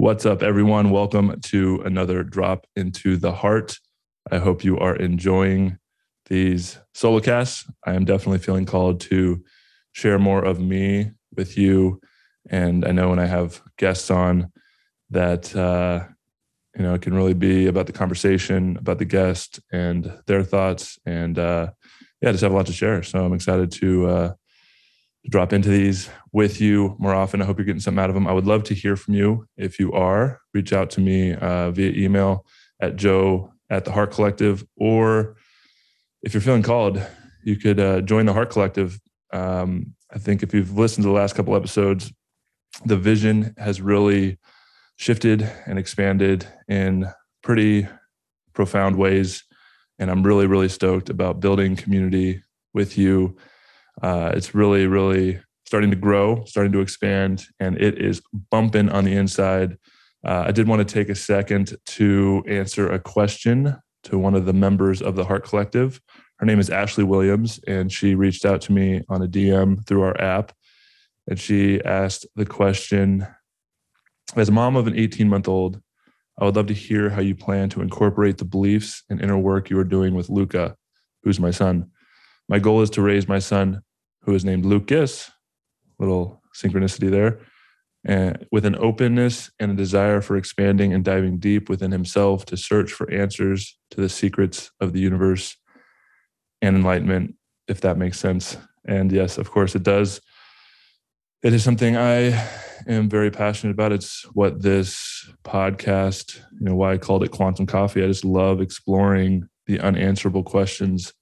What's up, everyone? Welcome to another drop into the heart. I hope you are enjoying these solo casts. I am definitely feeling called to share more of me with you. And I know when I have guests on that, uh, you know, it can really be about the conversation, about the guest and their thoughts. And uh, yeah, just have a lot to share. So I'm excited to uh, drop into these with you more often. I hope you're getting something out of them. I would love to hear from you. If you are, reach out to me uh, via email at joe at the Heart Collective, or if you're feeling called, you could uh, join the Heart Collective. Um, I think if you've listened to the last couple episodes, the vision has really shifted and expanded in pretty profound ways. And I'm really, really stoked about building community with you uh, it's really, really starting to grow, starting to expand, and it is bumping on the inside. Uh, I did want to take a second to answer a question to one of the members of the Heart Collective. Her name is Ashley Williams, and she reached out to me on a DM through our app. And she asked the question As a mom of an 18 month old, I would love to hear how you plan to incorporate the beliefs and inner work you are doing with Luca, who's my son. My goal is to raise my son who is named Lucas, little synchronicity there, and with an openness and a desire for expanding and diving deep within himself to search for answers to the secrets of the universe and enlightenment, if that makes sense. And yes, of course, it does. It is something I am very passionate about. It's what this podcast, you know, why I called it Quantum Coffee. I just love exploring the unanswerable questions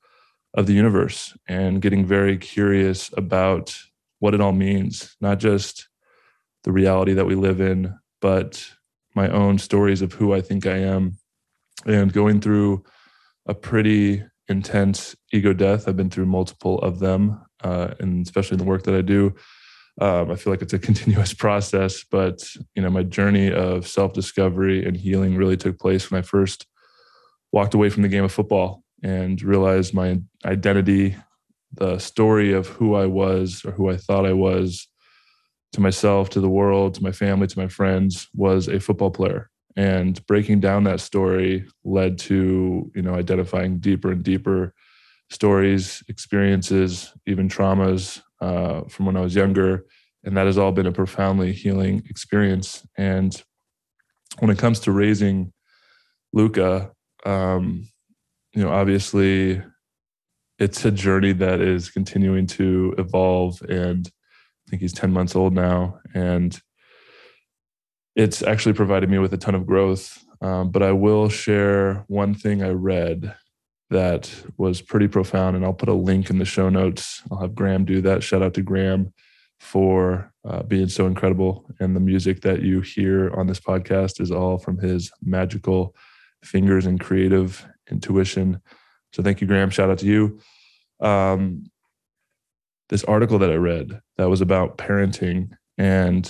of the universe and getting very curious about what it all means, not just the reality that we live in, but my own stories of who I think I am. And going through a pretty intense ego death, I've been through multiple of them, uh, and especially in the work that I do. Um, I feel like it's a continuous process, but you know, my journey of self-discovery and healing really took place when I first walked away from the game of football and realized my identity, the story of who I was or who I thought I was to myself, to the world, to my family, to my friends was a football player. And breaking down that story led to, you know, identifying deeper and deeper stories, experiences, even traumas uh, from when I was younger. And that has all been a profoundly healing experience. And when it comes to raising Luca, um, you know, obviously it's a journey that is continuing to evolve and I think he's 10 months old now and it's actually provided me with a ton of growth. Um, but I will share one thing I read that was pretty profound, and I'll put a link in the show notes. I'll have Graham do that. Shout out to Graham for uh, being so incredible. And the music that you hear on this podcast is all from his magical fingers and creative intuition. So thank you, Graham. Shout out to you. Um, this article that I read that was about parenting and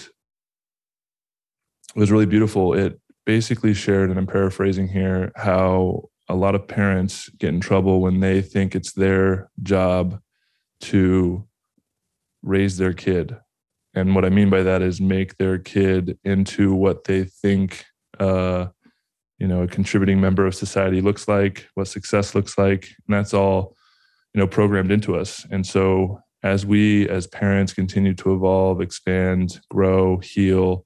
it was really beautiful. It basically shared, and I'm paraphrasing here, how a lot of parents get in trouble when they think it's their job to raise their kid. And what I mean by that is make their kid into what they think uh, you know a contributing member of society looks like what success looks like and that's all you know programmed into us. And so as we as parents continue to evolve expand grow heal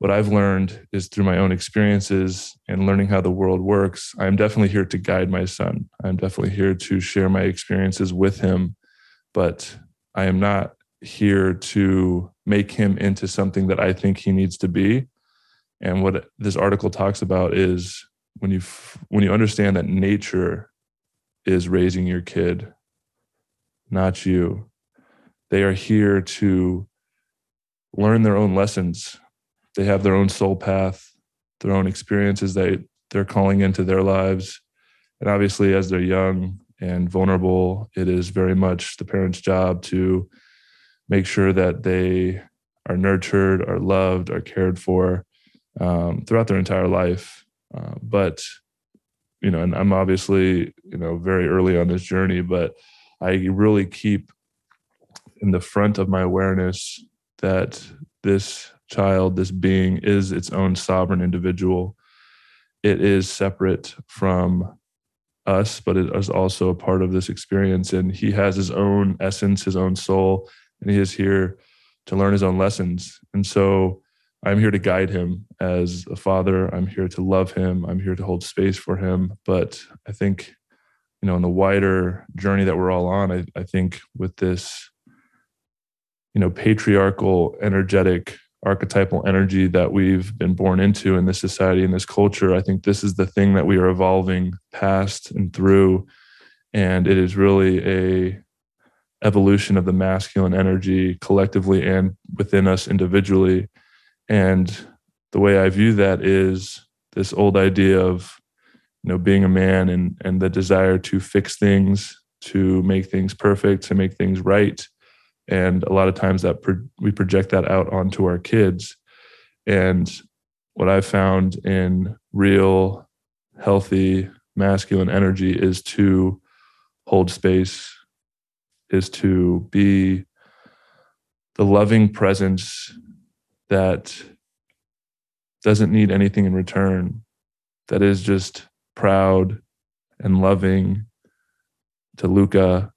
what i've learned is through my own experiences and learning how the world works i'm definitely here to guide my son. I'm definitely here to share my experiences with him but i am not here to make him into something that i think he needs to be and what this article talks about is when you when you understand that nature is raising your kid, not you. They are here to learn their own lessons. They have their own soul path, their own experiences that they're calling into their lives. And obviously, as they're young and vulnerable, it is very much the parent's job to make sure that they are nurtured, are loved, are cared for, um, throughout their entire life. Uh, but you know, and I'm obviously you know very early on this journey, but I really keep in the front of my awareness that this child, this being, is its own sovereign individual. It is separate from us, but it is also a part of this experience. And he has his own essence, his own soul, and he is here to learn his own lessons. And so I'm here to guide him as a father. I'm here to love him. I'm here to hold space for him. But I think, you know, in the wider journey that we're all on, I, I think with this, you know, patriarchal, energetic, archetypal energy that we've been born into in this society, in this culture, I think this is the thing that we are evolving past and through. And it is really a evolution of the masculine energy collectively and within us individually and the way I view that is this old idea of you know being a man and and the desire to fix things, to make things perfect, to make things right. And a lot of times that pro- we project that out onto our kids. And what I've found in real healthy masculine energy is to hold space, is to be the loving presence that doesn't need anything in return, that is just proud and loving to Luca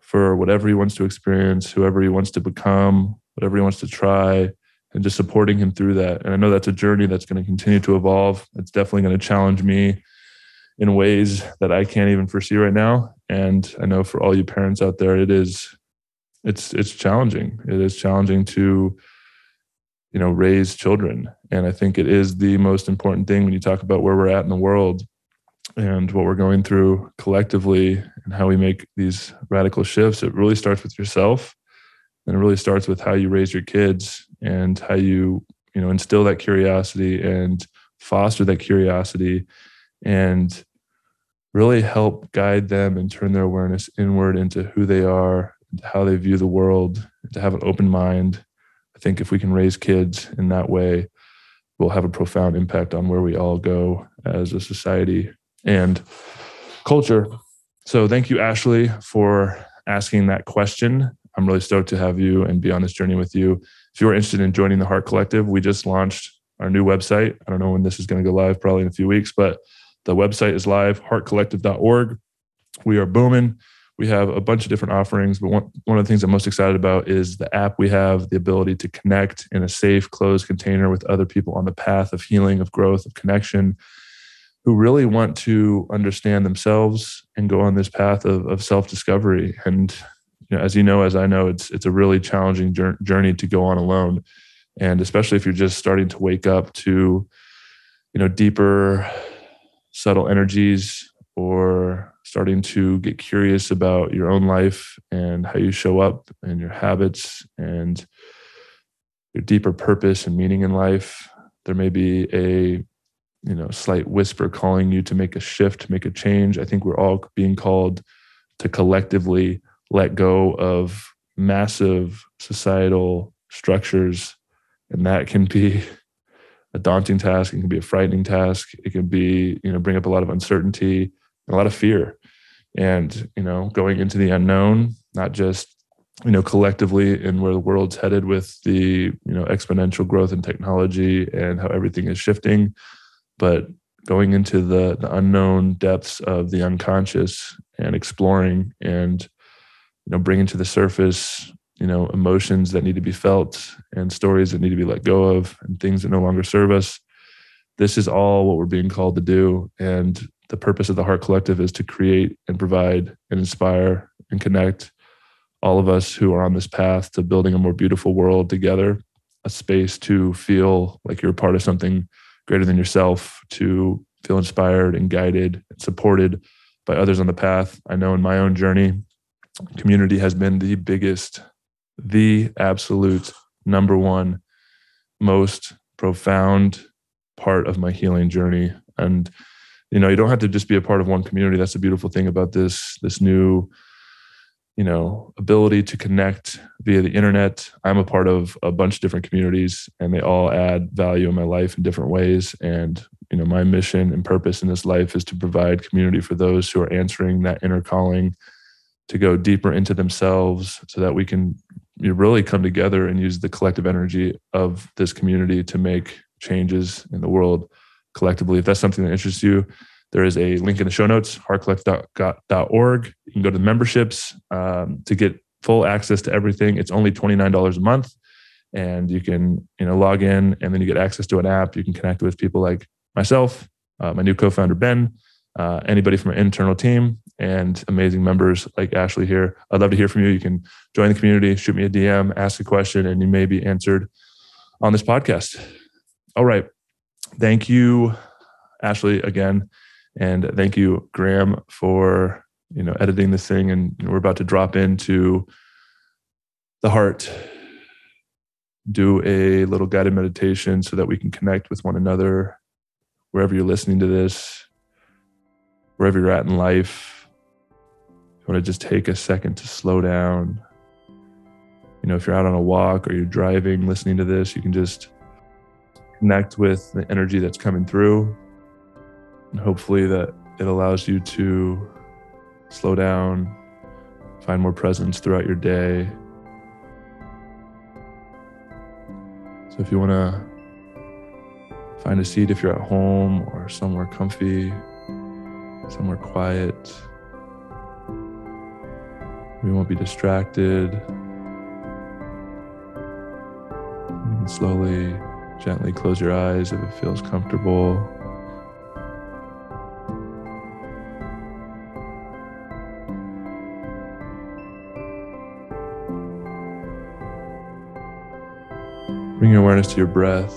for whatever he wants to experience, whoever he wants to become, whatever he wants to try, and just supporting him through that. And I know that's a journey that's going to continue to evolve. It's definitely going to challenge me in ways that I can't even foresee right now. And I know for all you parents out there, it is it's it's challenging. It is challenging to you know raise children. And i think it is the most important thing when you talk about where we're at in the world and what we're going through collectively and how we make these radical shifts. It really starts with yourself and it really starts with how you raise your kids and how you you know instill that curiosity and foster that curiosity and really help guide them and turn their awareness inward into who they are how they view the world to have an open mind think if we can raise kids in that way, we'll have a profound impact on where we all go as a society and culture. So thank you, Ashley, for asking that question. I'm really stoked to have you and be on this journey with you. If you're interested in joining the Heart Collective, we just launched our new website. I don't know when this is going to go live, probably in a few weeks, but the website is live, heartcollective.org. We are booming we have a bunch of different offerings but one, one of the things i'm most excited about is the app we have the ability to connect in a safe closed container with other people on the path of healing of growth of connection who really want to understand themselves and go on this path of, of self-discovery. And you know, as you know as i know it's it's a really challenging journey to go on alone. And especially if you're just starting to wake up to you know deeper subtle energies or starting to get curious about your own life and how you show up and your habits and your deeper purpose and meaning in life. There may be a you know slight whisper calling you to make a shift make a change. I think we're all being called to collectively let go of massive societal structures. And that can be a daunting task. It can be a frightening task. It can be you know bring up a lot of uncertainty a lot of fear and you know going into the unknown not just you know collectively in where the world's headed with the you know exponential growth in technology and how everything is shifting but going into the, the unknown depths of the unconscious and exploring and you know bringing to the surface you know emotions that need to be felt and stories that need to be let go of and things that no longer serve us. This is all what we're being called to do. And the purpose of the Heart Collective is to create and provide and inspire and connect all of us who are on this path to building a more beautiful world together, a space to feel like you're part of something greater than yourself, to feel inspired and guided and supported by others on the path. I know in my own journey, community has been the biggest, the absolute number one, most profound part of my healing journey. And you know you don't have to just be a part of one community. That's the beautiful thing about this this new you know ability to connect via the internet. I'm a part of a bunch of different communities and they all add value in my life in different ways. And you know my mission and purpose in this life is to provide community for those who are answering that inner calling to go deeper into themselves so that we can really come together and use the collective energy of this community to make changes in the world collectively. If that's something that interests you, there is a link in the show notes, heartcollect.org. You can go to the memberships um, to get full access to everything. It's only $29 a month. And you can, you know, log in and then you get access to an app. You can connect with people like myself, uh, my new co-founder, Ben, uh, anybody from our internal team and amazing members like Ashley here. I'd love to hear from you. You can join the community, shoot me a DM, ask a question, and you may be answered on this podcast. All right. Thank you, Ashley, again. And thank you, Graham, for you know editing this thing. And we're about to drop into the heart, do a little guided meditation so that we can connect with one another wherever you're listening to this, wherever you're at in life. You want to just take a second to slow down. You know, if you're out on a walk or you're driving, listening to this, you can just connect with the energy that's coming through. And hopefully that it allows you to slow down, find more presence throughout your day. So if you want to find a seat if you're at home or somewhere comfy, somewhere quiet, we won't be distracted. You can slowly, gently close your eyes if it feels comfortable. Bring your awareness to your breath.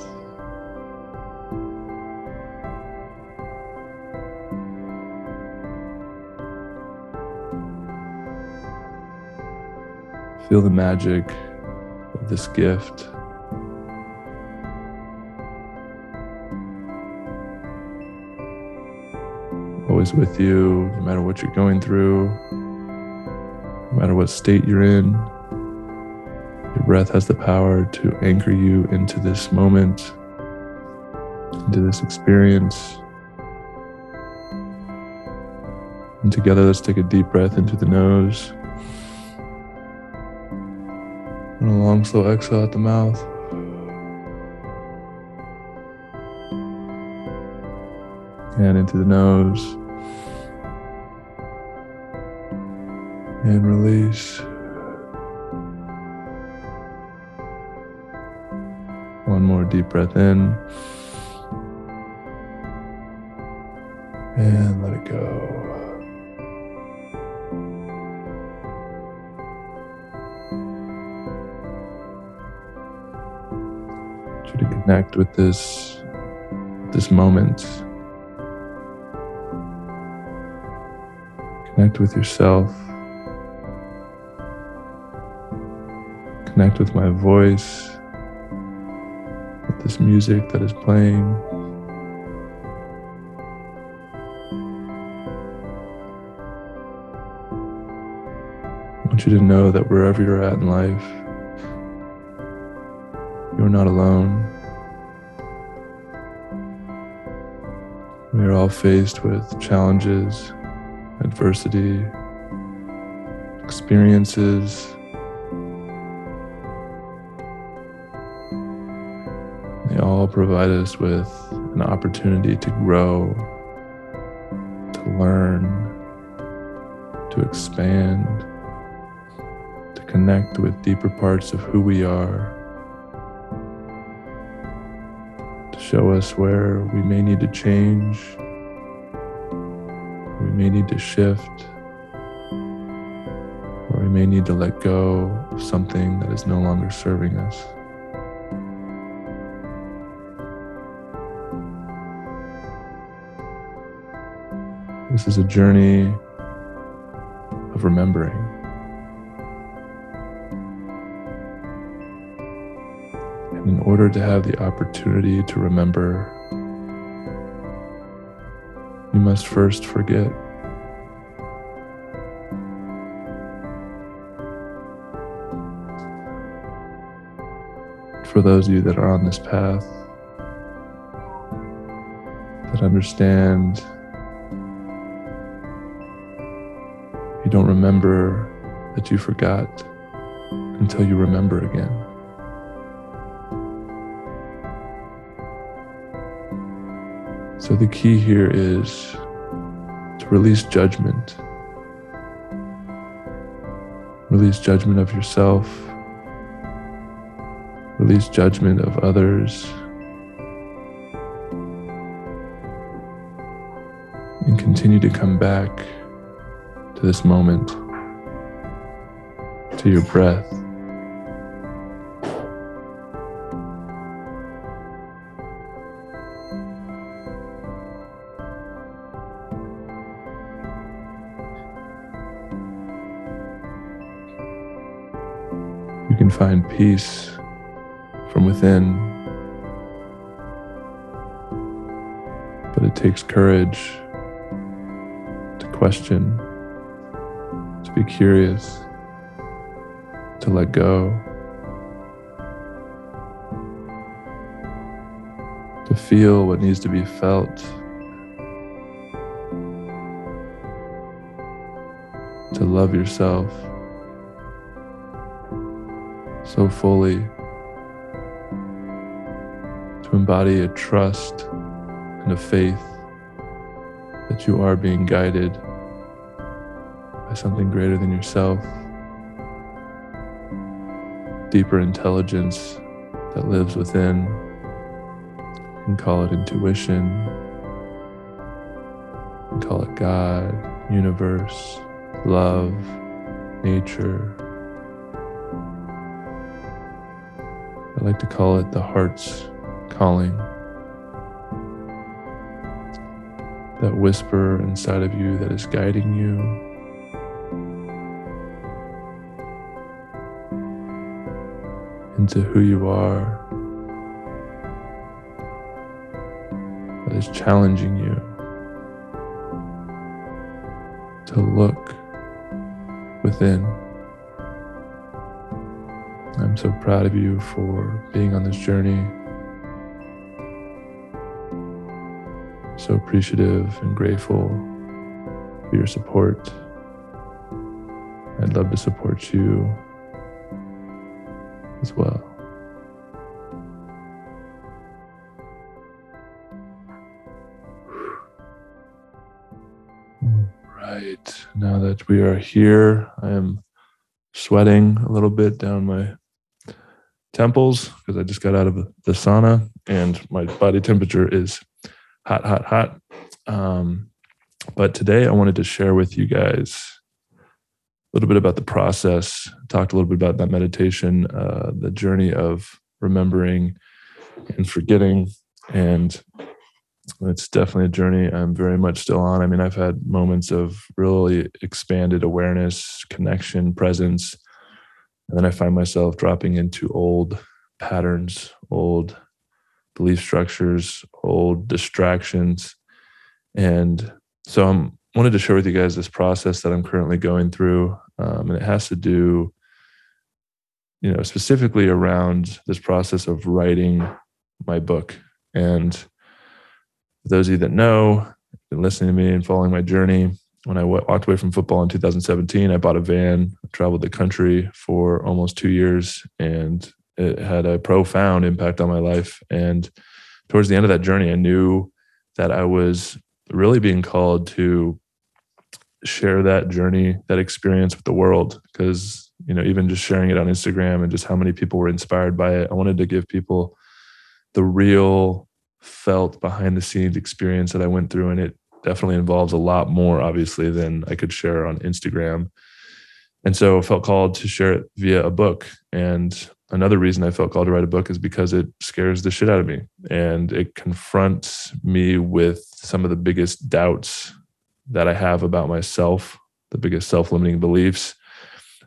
Feel the magic of this gift. Always with you, no matter what you're going through, no matter what state you're in. Your breath has the power to anchor you into this moment, into this experience. And together, let's take a deep breath into the nose. And a long, slow exhale at the mouth. And into the nose. And release. One more deep breath in. And let it go. you to connect with this this moment. Connect with yourself. Connect with my voice with this music that is playing. I want you to know that wherever you're at in life, you're not alone. We are all faced with challenges, adversity, experiences provide us with an opportunity to grow, to learn, to expand, to connect with deeper parts of who we are, to show us where we may need to change, we may need to shift, or we may need to let go of something that is no longer serving us. This is a journey of remembering. And in order to have the opportunity to remember, you must first forget. For those of you that are on this path, that understand remember that you forgot. Until you remember again. So the key here is to release judgment. Release judgment of yourself. Release judgment of others. And continue to come back this moment, to your breath. You can find peace from within, but it takes courage to question, be curious, to let go, to feel what needs to be felt. To love yourself so fully, to embody a trust and a faith that you are being guided by something greater than yourself, deeper intelligence that lives within. Can call it intuition, can call it God, universe, love, nature. I like to call it the heart's calling. That whisper inside of you that is guiding you. Into who you are, that is challenging you to look within. I'm so proud of you for being on this journey. So appreciative and grateful for your support. I'd love to support you as well. All right, now that we are here, I am sweating a little bit down my temples because I just got out of the sauna and my body temperature is hot, hot, hot. Um, but today I wanted to share with you guys little bit about the process, talked a little bit about that meditation, uh, the journey of remembering and forgetting. And it's definitely a journey I'm very much still on. I mean, I've had moments of really expanded awareness, connection, presence and then I find myself dropping into old patterns, old belief structures, old distractions. And so I'm wanted to share with you guys this process that I'm currently going through. Um, and it has to do, you know, specifically around this process of writing my book. And for those of you that know, been listening to me and following my journey, when I walked away from football in 2017, I bought a van, traveled the country for almost two years, and it had a profound impact on my life. And towards the end of that journey, I knew that I was really being called to share that journey, that experience with the world. Because, you know, even just sharing it on Instagram and just how many people were inspired by it, I wanted to give people the real felt behind the scenes experience that I went through. And it definitely involves a lot more, obviously, than I could share on Instagram. And so I felt called to share it via a book. And another reason I felt called to write a book is because it scares the shit out of me and it confronts me with some of the biggest doubts that I have about myself, the biggest self limiting beliefs.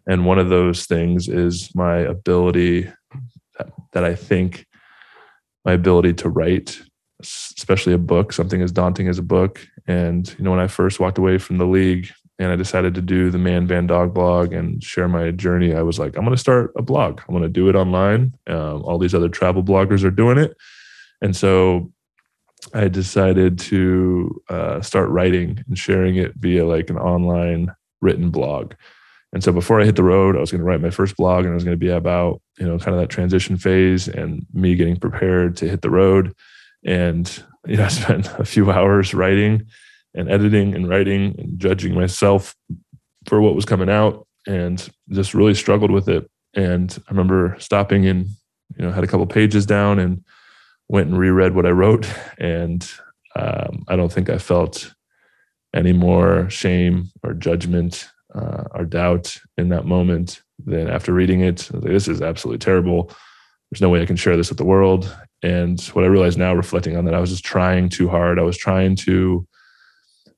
And one of those things is my ability that, I think my ability to write especially a book, something as daunting as a book. And, you know, when I first walked away from the league and I decided to do the Man Van Dog blog and share my journey, I was like, I'm going to start a blog. I'm going to do it online. Um, all these other travel bloggers are doing it. And so I decided to uh, start writing and sharing it via like an online written blog. And so before I hit the road, I was going to write my first blog and it was going to be about, you know, kind of that transition phase and me getting prepared to hit the road. And, you know, I spent a few hours writing and editing and writing and judging myself for what was coming out and just really struggled with it. And I remember stopping and, you know, had a couple pages down and went and reread what I wrote. And um, I don't think I felt any more shame or judgment uh, or doubt in that moment than after reading it. Like, this is absolutely terrible. There's no way I can share this with the world. And what I realize now, reflecting on that, I was just trying too hard. I was trying to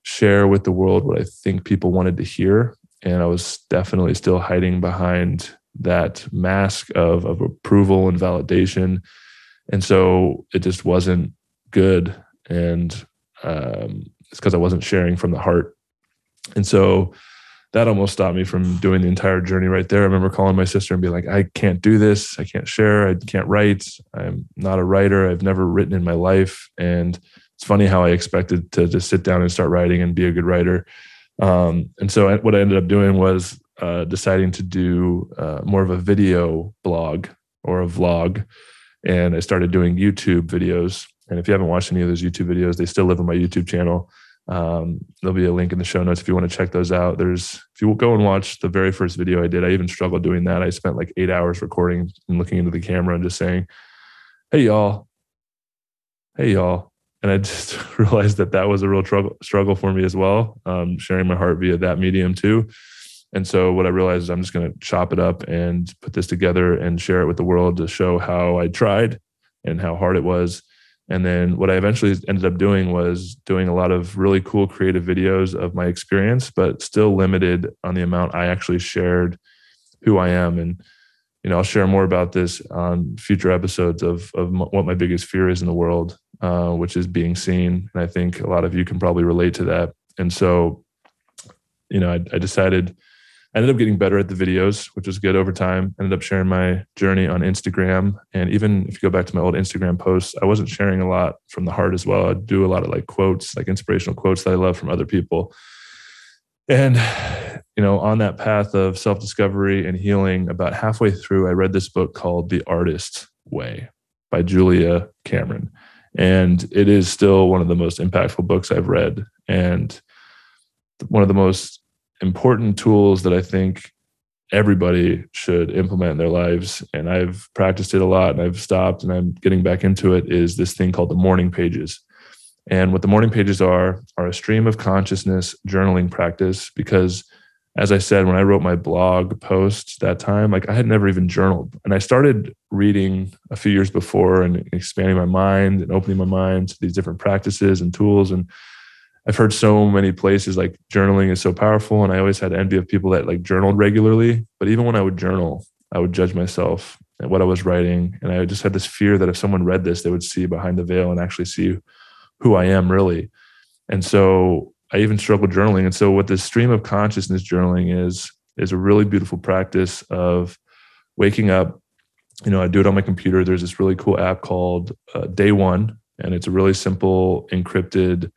share with the world what I think people wanted to hear. And I was definitely still hiding behind that mask of, of approval and validation. And so it just wasn't good. And um, it's because I wasn't sharing from the heart. And so that almost stopped me from doing the entire journey right there. I remember calling my sister and being like, I can't do this. I can't share. I can't write. I'm not a writer. I've never written in my life. And it's funny how I expected to just sit down and start writing and be a good writer. Um, and so what I ended up doing was uh, deciding to do uh, more of a video blog or a vlog. And I started doing YouTube videos. And if you haven't watched any of those YouTube videos, they still live on my YouTube channel. Um, there'll be a link in the show notes if you want to check those out. There's if you go and watch the very first video I did, I even struggled doing that. I spent like eight hours recording and looking into the camera and just saying, "Hey y'all, hey y'all," and I just realized that that was a real struggle struggle for me as well, um, sharing my heart via that medium too. And so what I realized is I'm just going to chop it up and put this together and share it with the world to show how I tried and how hard it was. And then what I eventually ended up doing was doing a lot of really cool creative videos of my experience, but still limited on the amount I actually shared who I am. And you know, I'll share more about this on future episodes of of what my biggest fear is in the world uh, which is being seen. And I think a lot of you can probably relate to that. And so, you know, I, I decided, I ended up getting better at the videos, which was good over time. ended up sharing my journey on Instagram. And even if you go back to my old Instagram posts, I wasn't sharing a lot from the heart as well. I'd do a lot of like quotes, like inspirational quotes that I love from other people. And, you know, on that path of self discovery and healing, about halfway through, I read this book called The Artist Way by Julia Cameron. And it is still one of the most impactful books I've read. And one of the most important tools that I think everybody should implement in their lives. And I've practiced it a lot and I've stopped and I'm getting back into it is this thing called the morning pages. And what the morning pages are, are a stream of consciousness journaling practice because as I said, when I wrote my blog post that time, like I had never even journaled. And I started reading a few years before and expanding my mind and opening my mind to these different practices and tools. And I've heard so many places like journaling is so powerful. And I always had envy of people that like journaled regularly. But even when I would journal, I would judge myself at what I was writing. And I just had this fear that if someone read this, they would see behind the veil and actually see who I am really. And so I even struggle journaling. And so what this stream of consciousness journaling is, is a really beautiful practice of waking up. You know, I do it on my computer. There's this really cool app called uh, Day One, and it's a really simple encrypted.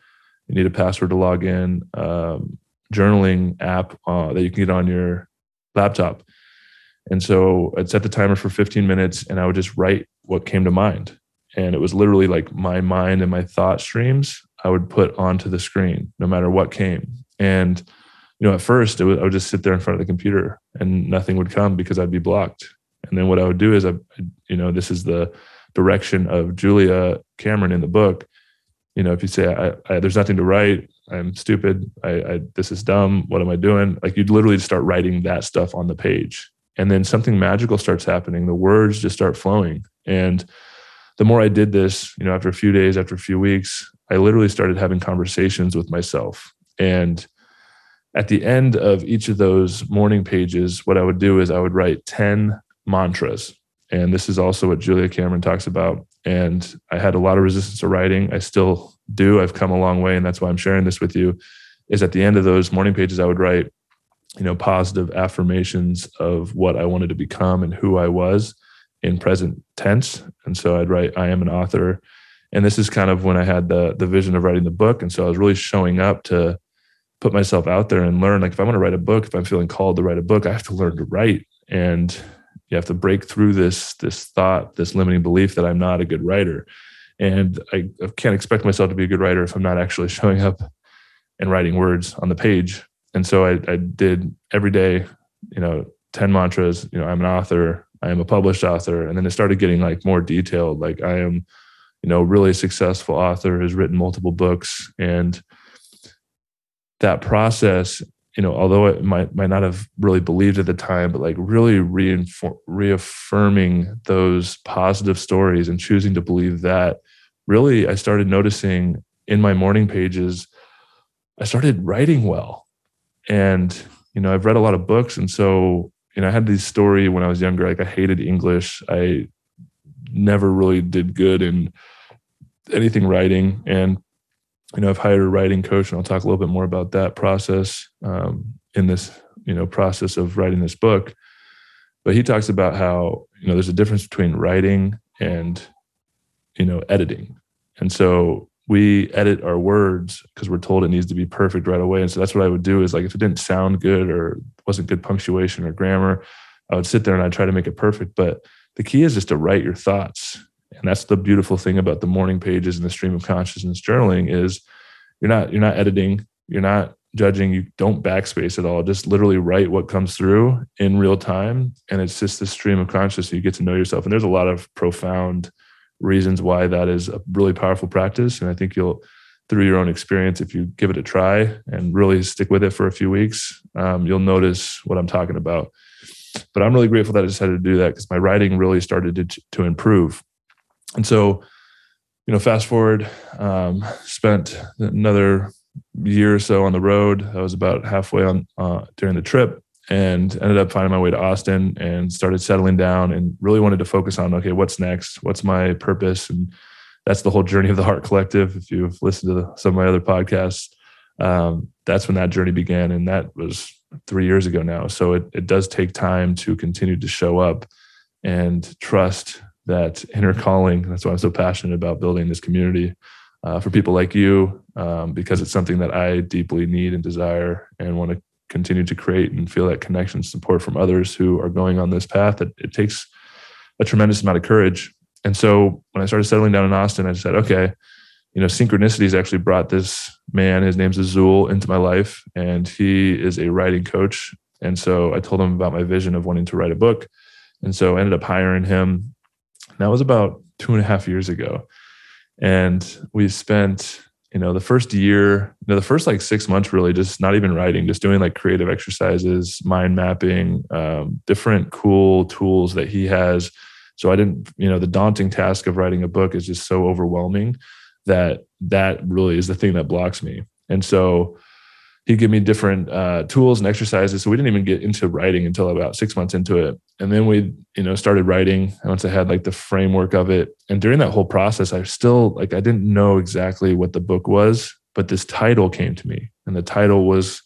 You need a password to log in. Um, journaling app uh, that you can get on your laptop. And so I'd set the timer for 15 minutes, and I would just write what came to mind. And it was literally like my mind and my thought streams I would put onto the screen, no matter what came. And you know, at first, was, I would just sit there in front of the computer, and nothing would come because I'd be blocked. And then what I would do is, I, you know, this is the direction of Julia Cameron in the book. You know, if you say, I, I, "There's nothing to write," I'm stupid. I, this is dumb. What am I doing? Like you'd literally start writing that stuff on the page, and then something magical starts happening. The words just start flowing, and the more I did this, you know, after a few days, after a few weeks, I literally started having conversations with myself. And at the end of each of those morning pages, what I would do is I would write 10 mantras. And this is also what Julia Cameron talks about. And I had a lot of resistance to writing. I still do. I've come a long way. And that's why I'm sharing this with you. Is at the end of those morning pages, I would write, you know, positive affirmations of what I wanted to become and who I was in present tense. And so I'd write, I am an author and this is kind of when I had the the vision of writing the book, and so I was really showing up to put myself out there and learn. Like if I want to write a book, if I'm feeling called to write a book, I have to learn to write. And you have to break through this this thought, this limiting belief that I'm not a good writer. And I, can't expect myself to be a good writer if I'm not actually showing up and writing words on the page. And so I, I did every day, you know, 10 mantras, you know, I'm an author, I am a published author. And then it started getting like more detailed. Like I am, you know, really successful author, has written multiple books. And that process, you know, although it might might not have really believed at the time, but like really reinfor- reaffirming those positive stories and choosing to believe that, really, I started noticing in my morning pages, I started writing well. And, you know, I've read a lot of books. And so you know, I had this story when I was younger. Like I hated English. I never really did good in anything writing. And, you know, I've hired a writing coach and I'll talk a little bit more about that process um, in this, you know, process of writing this book. But he talks about how, you know, there's a difference between writing and, you know, editing. And so we edit our words because we're told it needs to be perfect right away. And so that's what I would do is like if it didn't sound good or wasn't good punctuation or grammar, I would sit there and I'd try to make it perfect. But the key is just to write your thoughts. And that's the beautiful thing about the morning pages and the stream of consciousness journaling is you're not you're not editing, you're not judging, you don't backspace at all. Just literally write what comes through in real time. And it's just this stream of consciousness. You get to know yourself. And there's a lot of profound reasons why that is a really powerful practice. And I think you'll, through your own experience, if you give it a try and really stick with it for a few weeks, um, you'll notice what I'm talking about. But I'm really grateful that I decided to do that because my writing really started to, to improve. And so, you know, fast forward, um, spent another year or so on the road. I was about halfway on uh, during the trip, and ended up finding my way to Austin and started settling down and really wanted to focus on okay, what's next? What's my purpose? And that's the whole journey of the Heart Collective. If you've listened to some of my other podcasts, um, that's when that journey began, and that was three years ago now. So it it does take time to continue to show up and trust that inner calling. That's why I'm so passionate about building this community uh, for people like you, um, because it's something that I deeply need and desire and want to continue to create and feel that connection support from others who are going on this path, it, it takes a tremendous amount of courage. And so when I started settling down in Austin, I said, okay, you know, synchronicities actually brought this man, his name's Azul, into my life, and he is a writing coach. And so I told him about my vision of wanting to write a book. And so I ended up hiring him. That was about two and a half years ago. And we spent you know the first year you know the first like six months really just not even writing just doing like creative exercises mind mapping um, different cool tools that he has so i didn't you know the daunting task of writing a book is just so overwhelming that that really is the thing that blocks me and so he'd give me different uh, tools and exercises. So we didn't even get into writing until about six months into it. And then we, you know, started writing once I had like the framework of it. And during that whole process, I still like I didn't know exactly what the book was, but this title came to me, and the title was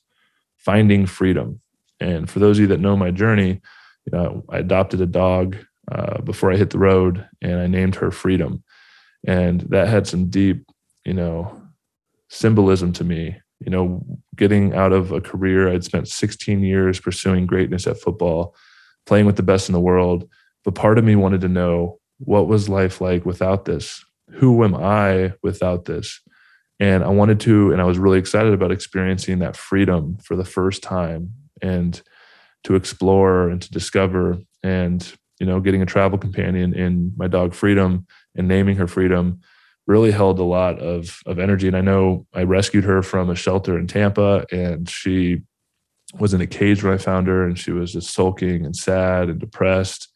Finding Freedom. And for those of you that know my journey, you know, I adopted a dog uh, before I hit the road, and I named her Freedom, and that had some deep, you know, symbolism to me you know, getting out of a career, I'd spent 16 years pursuing greatness at football, playing with the best in the world. But part of me wanted to know what was life like without this? Who am I without this? And I wanted to, and I was really excited about experiencing that freedom for the first time and to explore and to discover and, you know, getting a travel companion in my dog Freedom and naming her Freedom really held a lot of of energy. And I know I rescued her from a shelter in Tampa, and she was in a cage when I found her, and she was just sulking and sad and depressed.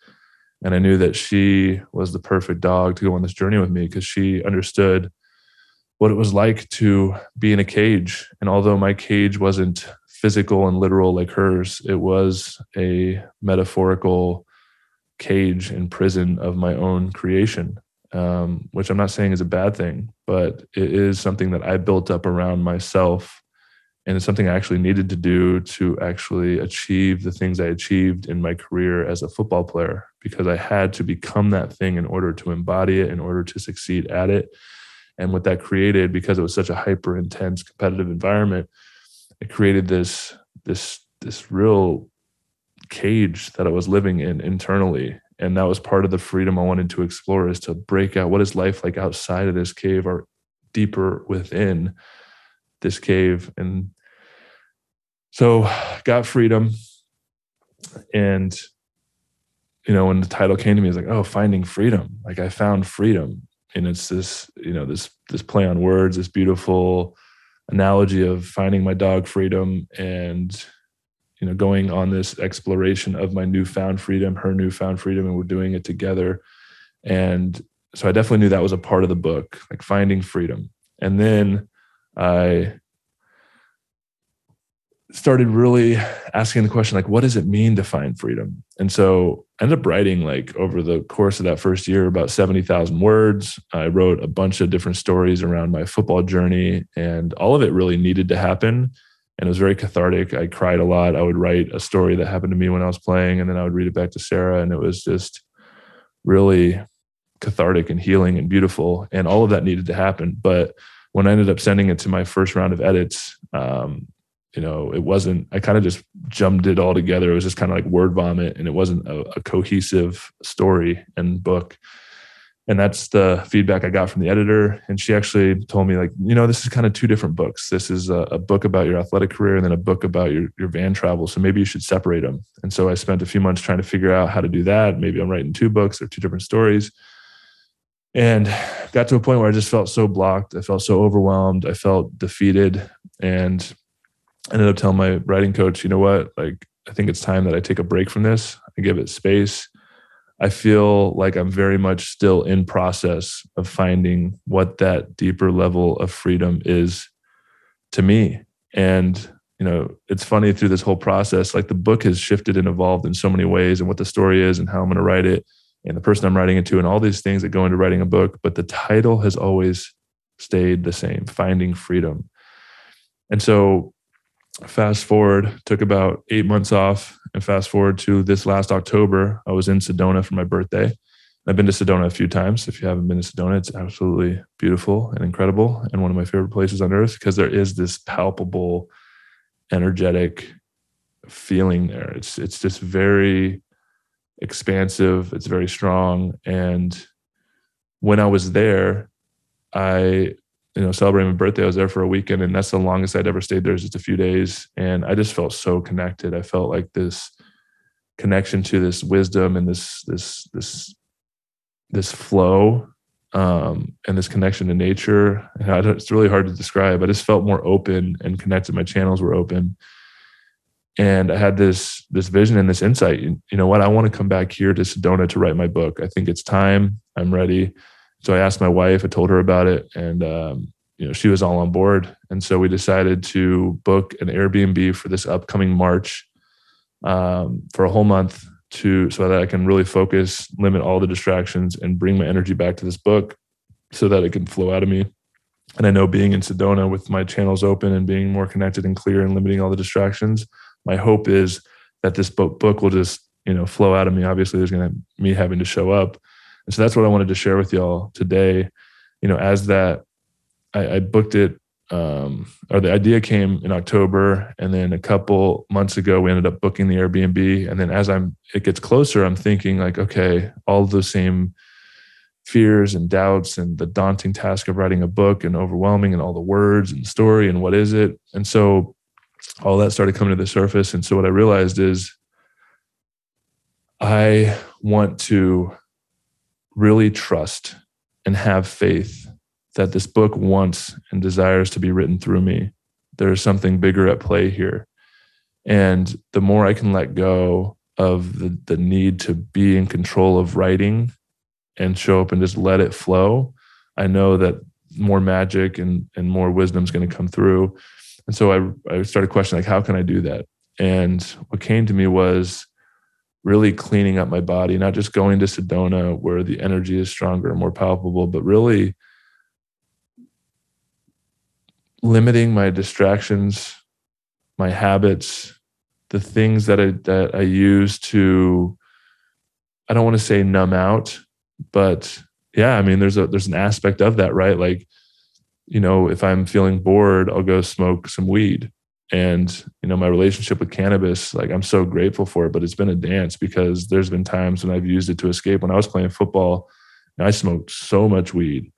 And I knew that she was the perfect dog to go on this journey with me because she understood what it was like to be in a cage. And although my cage wasn't physical and literal like hers, it was a metaphorical cage and prison of my own creation um, which I'm not saying is a bad thing, but it is something that I built up around myself. And it's something I actually needed to do to actually achieve the things I achieved in my career as a football player, because I had to become that thing in order to embody it, in order to succeed at it. And what that created, because it was such a hyper intense competitive environment, it created this this this real cage that I was living in internally. And that was part of the freedom I wanted to explore is to break out what is life like outside of this cave or deeper within this cave. And so got freedom. And, you know, when the title came to me, I was like, oh, finding freedom. Like I found freedom. And it's this, you know, this this play on words, this beautiful analogy of finding my dog freedom and you know going on this exploration of my newfound freedom her newfound freedom and we're doing it together. And so i definitely knew that was a part of the book like finding freedom. And then i started really asking the question like what does it mean to find freedom? And so i ended up writing like over the course of that first year about 70000 words. I wrote a bunch of different stories around my football journey and all of it really needed to happen and it was very cathartic. I cried a lot. I would write a story that happened to me when I was playing, and then I would read it back to Sarah, and it was just really cathartic and healing and beautiful. And all of that needed to happen. But when I ended up sending it to my first round of edits, um, you know, it wasn't. I kind of just jumped it all together. It was just kind of like word vomit, and it wasn't a, a cohesive story and book and that's the feedback I got from the editor. And she actually told me, like, you know, this is kind of two different books. This is a, a, book about your athletic career and then a book about your, your van travel. So maybe you should separate them. And so I spent a few months trying to figure out how to do that. Maybe I'm writing two books or two different stories. And got to a point where I just felt so blocked. I felt so overwhelmed. I felt defeated. And ended up telling my writing coach, you know what? Like, I think it's time that I take a break from this. I give it space I feel like I'm very much still in process of finding what that deeper level of freedom is to me. And you know, it's funny through this whole process, like the book has shifted and evolved in so many ways, and what the story is, and how I'm going to write it, and the person I'm writing it to, and all these things that go into writing a book. But the title has always stayed the same: Finding Freedom. And so, fast forward, took about eight months off and fast forward to this last October, I was in Sedona for my birthday. I've been to Sedona a few times. If you haven't been to Sedona, it's absolutely beautiful and incredible and one of my favorite places on earth because there is this palpable, energetic feeling there. It's it's just very expansive, it's very strong. And when I was there, I you know, celebrating my birthday. I was there for a weekend, and that's the longest I'd ever stayed there. Just a few days, and I just felt so connected. I felt like this connection to this wisdom and this this this this flow um, and this connection to nature. it's really hard to describe. I just felt more open and connected. My channels were open, and I had this this vision and this insight. You know what? I want to come back here to Sedona to write my book. I think it's time. I'm ready. So I asked my wife, I told her about it, and um, you know she was all on board. And so we decided to book an Airbnb for this upcoming March um, for a whole month to so that I can really focus, limit all the distractions, and bring my energy back to this book so that it can flow out of me. And I know being in Sedona with my channels open and being more connected and clear and limiting all the distractions, my hope is that this book book will just you know flow out of me. Obviously, there's to me having to show up, and so that's what I wanted to share with y'all today. You know, as that I, I booked it, um, or the idea came in October, and then a couple months ago we ended up booking the Airbnb. And then as I'm, it gets closer, I'm thinking like, okay, all the same fears and doubts and the daunting task of writing a book and overwhelming and all the words and story and what is it. And so all that started coming to the surface. And so what I realized is I want to really trust and have faith that this book wants and desires to be written through me. There's something bigger at play here. And the more I can let go of the, the need to be in control of writing and show up and just let it flow, I know that more magic and, and more wisdom is going to come through. And so I, I started questioning, like, how can I do that? And what came to me was really cleaning up my body, not just going to Sedona where the energy is stronger and more palpable, but really limiting my distractions, my habits, the things that I that I use to I don't want to say numb out, but yeah, I mean there's a there's an aspect of that, right? Like, you know, if I'm feeling bored, I'll go smoke some weed And, you know, my relationship with cannabis, like I'm so grateful for it, but it's been a dance because there's been times when I've used it to escape. When I was playing football, I smoked so much weed.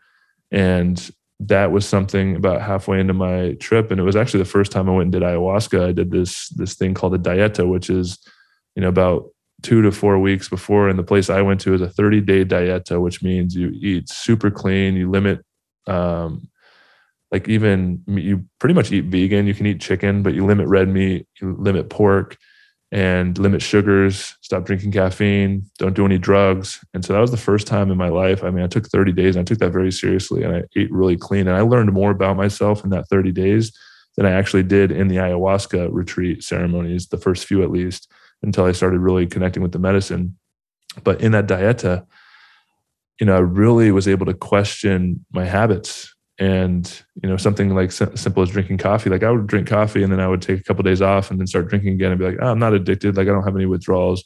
And that was something about halfway into my trip. And it was actually the first time I went and did ayahuasca. I did this this thing called a dieta, which is, you know, about two to four weeks before. And the place I went to is a 30 day dieta, which means you eat super clean, you limit um, like even you pretty much eat vegan. You can eat chicken, but you limit red meat, you limit pork, and limit sugars. Stop drinking caffeine. Don't do any drugs. And so that was the first time in my life. I mean, I took 30 days and I took that very seriously, and I ate really clean. And I learned more about myself in that 30 days than I actually did in the ayahuasca retreat ceremonies, the first few at least, until I started really connecting with the medicine. But in that dieta, you know, I really was able to question my habits and you know something like simple as drinking coffee like i would drink coffee and then i would take a couple of days off and then start drinking again and be like oh, i'm not addicted. Like i don't have any withdrawals.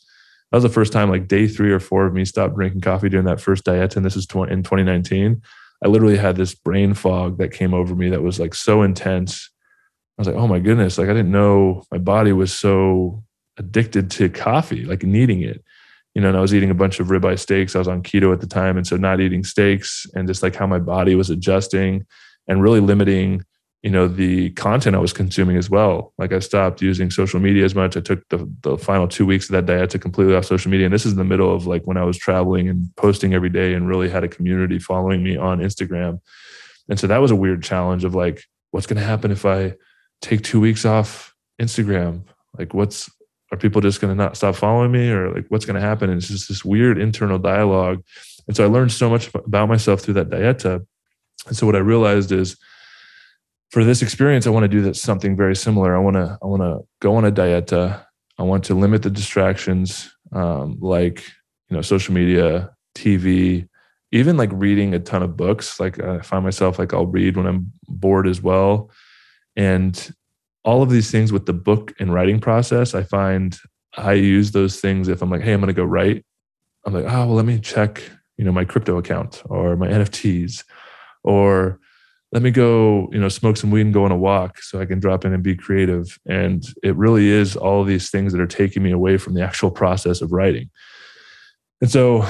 That was the first time like day three or four of me stopped drinking coffee during that first diet and this is in 2019 i literally had this brain fog that came over me that was like so intense. I was like oh my goodness like i didn't know my body was so addicted to coffee like needing it you know, and I was eating a bunch of ribeye steaks. I was on keto at the time. And so not eating steaks and just like how my body was adjusting and really limiting, you know, the content I was consuming as well. Like I stopped using social media as much. I took the, the final two weeks of that diet to completely off social media. And this is in the middle of like when I was traveling and posting every day and really had a community following me on Instagram. And so that was a weird challenge of like, what's going to happen if I take two weeks off Instagram? Like what's are people just going to not stop following me or like what's going to happen? And it's just this weird internal dialogue. And so i learned so much about myself through that dieta. And so what i realized is for this experience i want to do that something very similar. I want to i want to go on a dieta. I want to limit the distractions um, like you know social media tv even like reading a ton of books. Like i find myself like i'll read when i'm bored as well. And all of these things with the book and writing process, I find I use those things if I'm like, hey, I'm going to go write. I'm like, oh, well, let me check, you know, my crypto account or my NFTs, or let me go, you know, smoke some weed and go on a walk so I can drop in and be creative. And it really is all these things that are taking me away from the actual process of writing. And so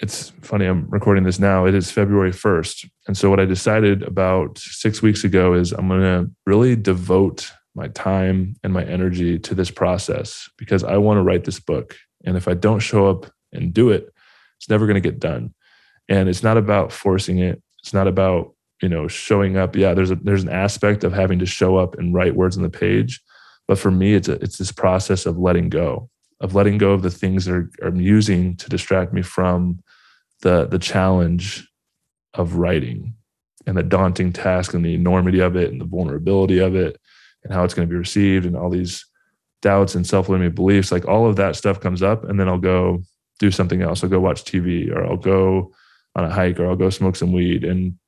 it's funny, I'm recording this now. It is February 1st. And so, what I decided about six weeks ago is I'm going to really devote my time and my energy to this process because I want to write this book. And if I don't show up and do it, it's never going to get done. And it's not about forcing it. It's not about, you know, showing up. Yeah, there's a there's an aspect of having to show up and write words on the page. But for me, it's a, it's this process of letting go, of letting go of the things that are, I'm using to distract me from the the challenge of writing and the daunting task and the enormity of it and the vulnerability of it and how it's going to be received and all these doubts and self-limiting beliefs like all of that stuff comes up and then i'll go do something else. I'll go watch tv or i'll go on a hike or i'll go smoke some weed. And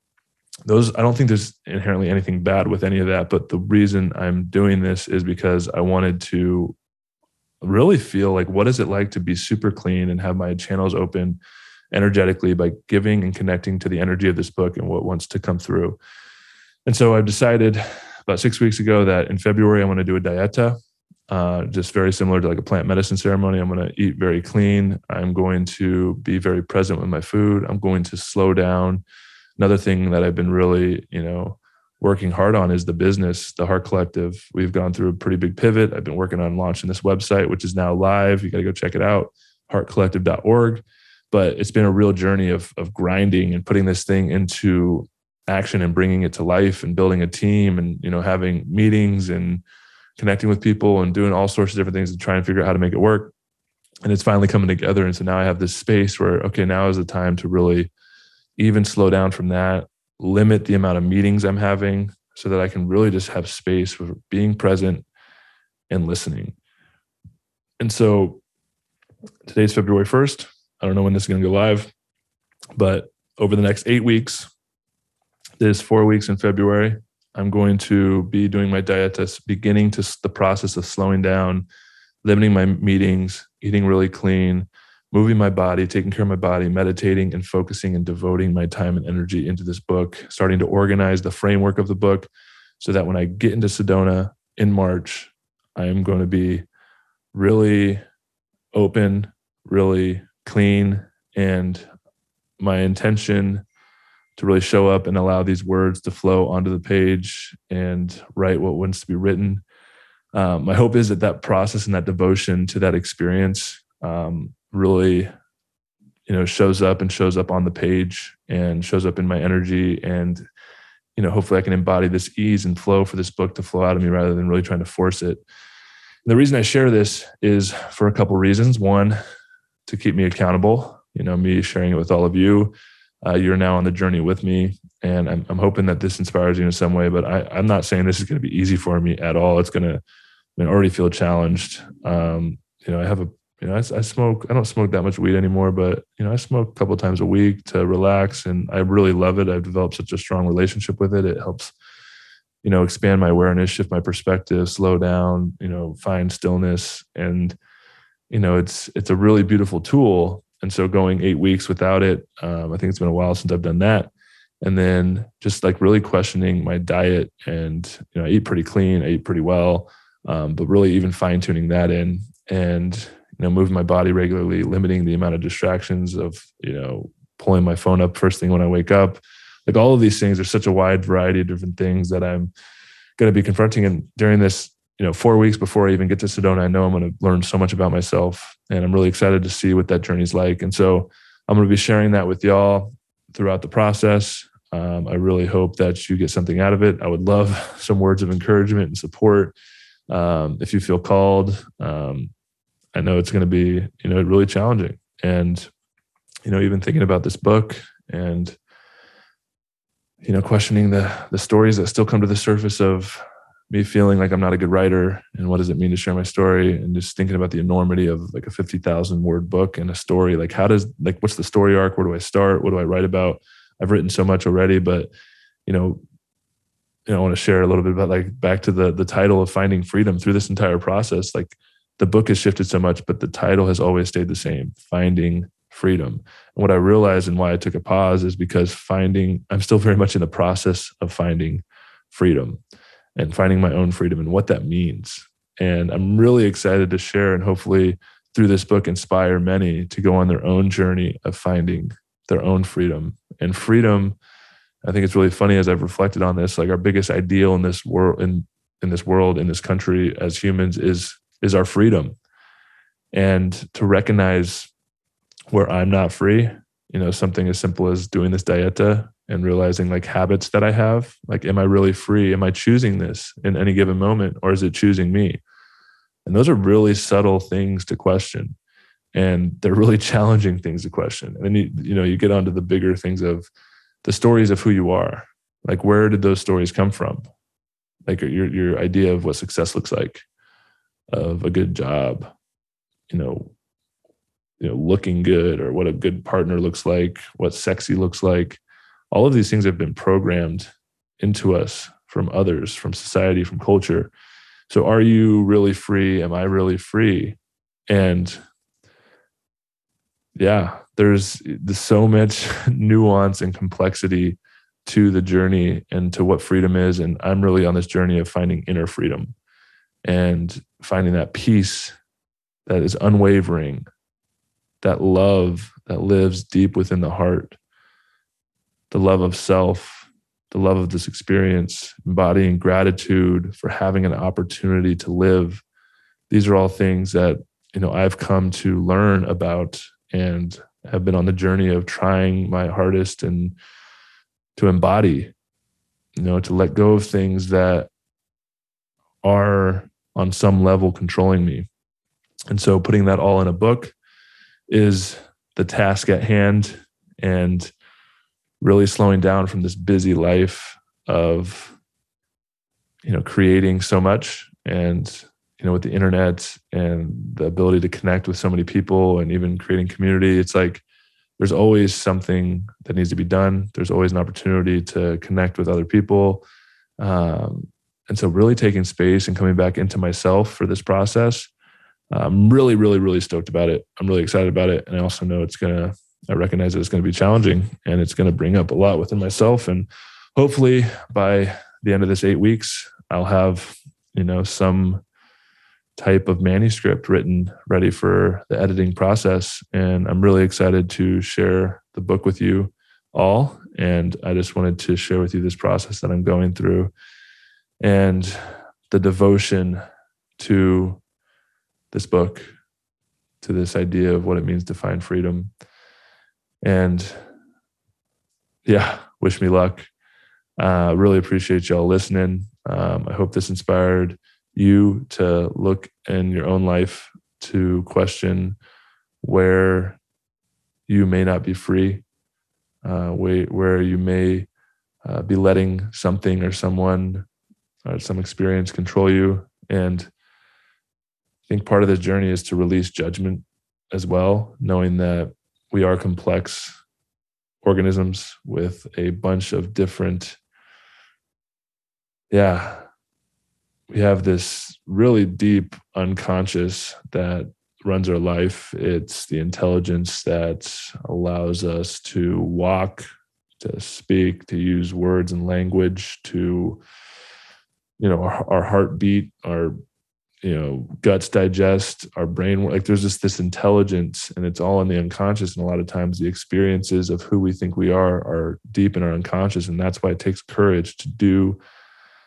those i don't think there's inherently anything bad with any of that but the reason i'm doing this is because i wanted to really feel like what is it like to be super clean and have my channels open energetically by giving and connecting to the energy of this book and what wants to come through. And so I've decided about six weeks ago that in February I'm going to do a dieta, uh, just very similar to like a plant medicine ceremony. I'm going to eat very clean. I'm going to be very present with my food. I'm going to slow down. Another thing that I've been really, you know, working hard on is the business, the Heart Collective. We've gone through a pretty big pivot. I've been working on launching this website, which is now live. You got to go check it out, heartcollective.org but it's been a real journey of of grinding and putting this thing into action and bringing it to life and building a team and you know having meetings and connecting with people and doing all sorts of different things to try and figure out how to make it work and it's finally coming together and so now i have this space where okay now is the time to really even slow down from that limit the amount of meetings i'm having so that i can really just have space for being present and listening and so today's february 1st I don't know when this is going to go live, but over the next eight weeks, there's four weeks in February. I'm going to be doing my diet test, beginning to the process of slowing down, limiting my meetings, eating really clean, moving my body, taking care of my body, meditating and focusing and devoting my time and energy into this book, starting to organize the framework of the book so that when I get into Sedona in March, I am going to be really open, really clean, and my intention to really show up and allow these words to flow onto the page and write what wants to be written. Um, my hope is that that process and that devotion to that experience um, really, you know, shows up and shows up on the page and shows up in my energy and you know hopefully i can embody this ease and flow for this book to flow out of me rather than really trying to force it. And the reason i share this is for a couple reasons. One to keep me accountable you know me sharing it with all of you. Uh, you're now on the journey with me and I'm, I'm hoping that this inspires you in some way but I, i'm not saying this is going to be easy for me at all. It's going to I mean, already feel challenged. Um, you know i have a you know I, I, smoke i don't smoke that much weed anymore but you know i smoke a couple times a week to relax and i really love it. I've developed such a strong relationship with it. It helps you know expand my awareness shift my perspective slow down you know find stillness. And you know it's it's a really beautiful tool. And so going eight weeks without it, um, I think it's been a while since I've done that. And then just like really questioning my diet and, you know, I eat pretty clean, I eat pretty well, um, but really even fine tuning that in. And, you know, moving my body regularly, limiting the amount of distractions of, you know, pulling my phone up first thing when I wake up. Like all of these things are such a wide variety of different things that I'm going to be confronting. And during this you know, four weeks before I even get to Sedona, I know I'm going to learn so much about myself, and I'm really excited to see what that journey's like. And so I'm going to be sharing that with y'all throughout the process. Um, I really hope that you get something out of it. I would love some words of encouragement and support um, if you feel called. Um, I know it's going to be, you know, really challenging, and you know, even thinking about this book and you know, questioning the the stories that still come to the surface of me feeling like I'm not a good writer and what does it mean to share my story and just thinking about the enormity of like a 50,000 word book and a story. Like how does like what's the story arc? Where do I start? What do I write about? I've written so much already but you know you know I want to share a little bit about like back to the the title of finding freedom through this entire process. Like the book has shifted so much but the title has always stayed the same finding freedom and what I realized and why I took a pause is because finding I'm still very much in the process of finding freedom and finding my own freedom and what that means. And I'm really excited to share and hopefully through this book inspire many to go on their own journey of finding their own freedom. And freedom, I think it's really funny as I've reflected on this, like our biggest ideal in this world in in this world, in this country as humans is is our freedom. And to recognize where I'm not free, you know, something as simple as doing this dieta and realizing like habits that I have. Like, am I really free? Am I choosing this in any given moment, or is it choosing me? And those are really subtle things to question. And they're really challenging things to question. And then you, you know, you get onto the bigger things of the stories of who you are. Like, where did those stories come from? Like your your idea of what success looks like, of a good job, you know, you know, looking good or what a good partner looks like, what sexy looks like all of these things have been programmed into us from others, from society, from culture. So are you really free? Am I really free? And yeah, there's, so much nuance and complexity to the journey and to what freedom is. And I'm really on this journey of finding inner freedom and finding that peace that is unwavering, that love that lives deep within the heart the love of self, the love of this experience, embodying gratitude for having an opportunity to live. These are all things that you know I've come to learn about and have been on the journey of trying my hardest and to embody, you know, to let go of things that are on some level controlling me. And so putting that all in a book is the task at hand. And really slowing down from this busy life of you know creating so much and you know with the internet and the ability to connect with so many people and even creating community it's like there's always something that needs to be done there's always an opportunity to connect with other people um, and so really taking space and coming back into myself for this process i'm really really really stoked about it i'm really excited about it and i also know it's going to I recognize that it's going to be challenging and it's going to bring up a lot within myself. And hopefully by the end of this eight weeks, I'll have you know, some type of manuscript written ready for the editing process. And I'm really excited to share the book with you all. And I just wanted to share with you this process that I'm going through and the devotion to this book, to this idea of what it means to find freedom. And yeah, wish me luck. Uh, really appreciate y'all listening. Um, I hope this inspired you to look in your own life to question where you may not be free, uh, where, you may uh, be letting something or someone or some experience control you. And I think part of this journey is to release judgment as well, knowing that we are complex organisms with a bunch of different, yeah, we have this really deep unconscious that runs our life. It's the intelligence that allows us to walk, to speak, to use words and language, to, you know, our, our heartbeat, our, you know, guts digest, our brain. Like there's just this intelligence and it's all in the unconscious. And a lot of times the experiences of who we think we are are deep in our unconscious. And that's why it takes courage to do,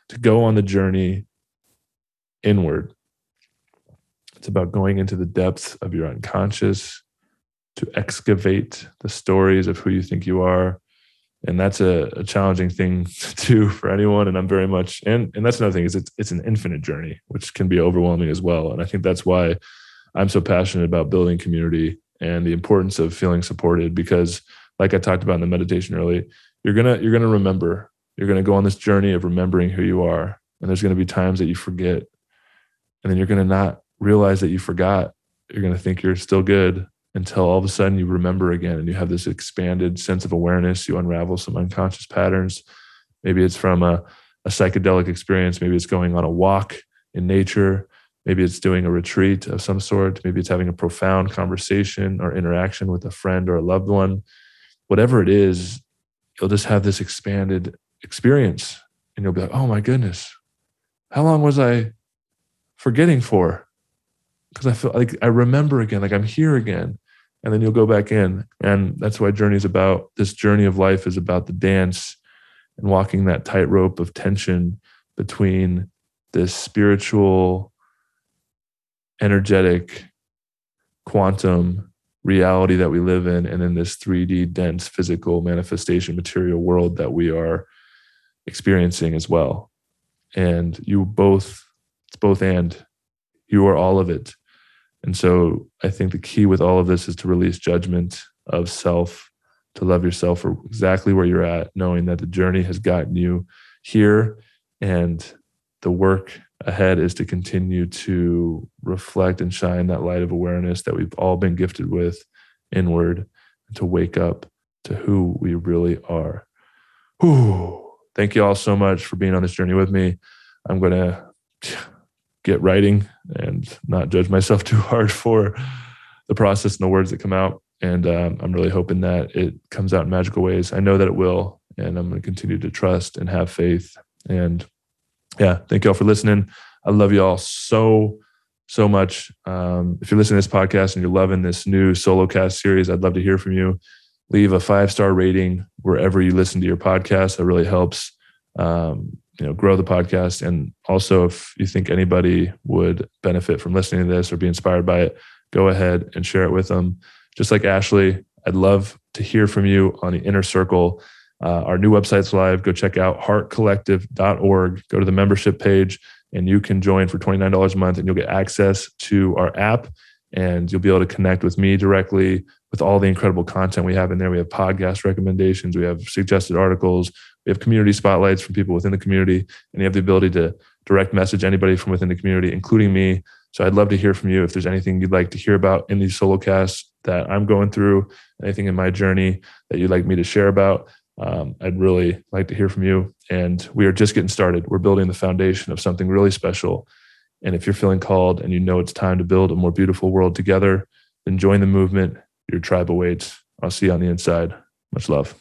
to go on the journey inward. It's about going into the depths of your unconscious to excavate the stories of who you think you are. And that's a, a challenging thing to do for anyone. And I'm very much, and, and that's another thing is it's, it's an infinite journey, which can be overwhelming as well. And I think that's why I'm so passionate about building community and the importance of feeling supported because like I talked about in the meditation early, you're to, you're to remember, you're to go on this journey of remembering who you are. And there's to be times that you forget and then you're to not realize that you forgot. You're to think you're still good until all of a sudden you remember again and you have this expanded sense of awareness. You unravel some unconscious patterns. Maybe it's from a, a psychedelic experience. Maybe it's going on a walk in nature. Maybe it's doing a retreat of some sort. Maybe it's having a profound conversation or interaction with a friend or a loved one. Whatever it is, you'll just have this expanded experience and you'll be like, oh my goodness, how long was I forgetting for because I feel like I remember again, like I'm here again. And then you'll go back in. And that's why journey is about this journey of life is about the dance and walking that tightrope of tension between this spiritual, energetic, quantum reality that we live in and in this 3D dense physical manifestation material world that we are experiencing as well. And you both it's both and. You are all of it. And so I think the key with all of this is to release judgment of self, to love yourself for exactly where you're at, knowing that the journey has gotten you here and the work ahead is to continue to reflect and shine that light of awareness that we've all been gifted with inward and to wake up to who we really are. Whew. Thank you all so much for being on this journey with me. I'm going to get writing and not judge myself too hard for the process and the words that come out. And um, I'm really hoping that it comes out in magical ways. I know that it will, and I'm going to continue to trust and have faith. And yeah, thank you all for listening. I love you all so, so much. Um, if you're listening to this podcast and you're loving this new solo cast series, I'd love to hear from you. Leave a five star rating wherever you listen to your podcast. That really helps. Um, you know grow the podcast. And also if you think anybody would benefit from listening to this or be inspired by it go ahead and share it with them. Just like ashley i'd love to hear from you on the inner circle. Uh, our new website's live. Go check out heartcollective.org go to the membership page and you can join for $29 a month and you'll get access to our app and you'll be able to connect with me directly with all the incredible content we have in there. We have podcast recommendations. We have suggested articles we have community spotlights from people within the community, and you have the ability to direct message anybody from within the community, including me. So I'd love to hear from you if there's anything you'd like to hear about in these solo casts that I'm going through, anything in my journey that you'd like me to share about. Um, I'd really like to hear from you. And we are just getting started. We're building the foundation of something really special. And if you're feeling called and you know it's time to build a more beautiful world together, then join the movement. Your tribe awaits. I'll see you on the inside. Much love.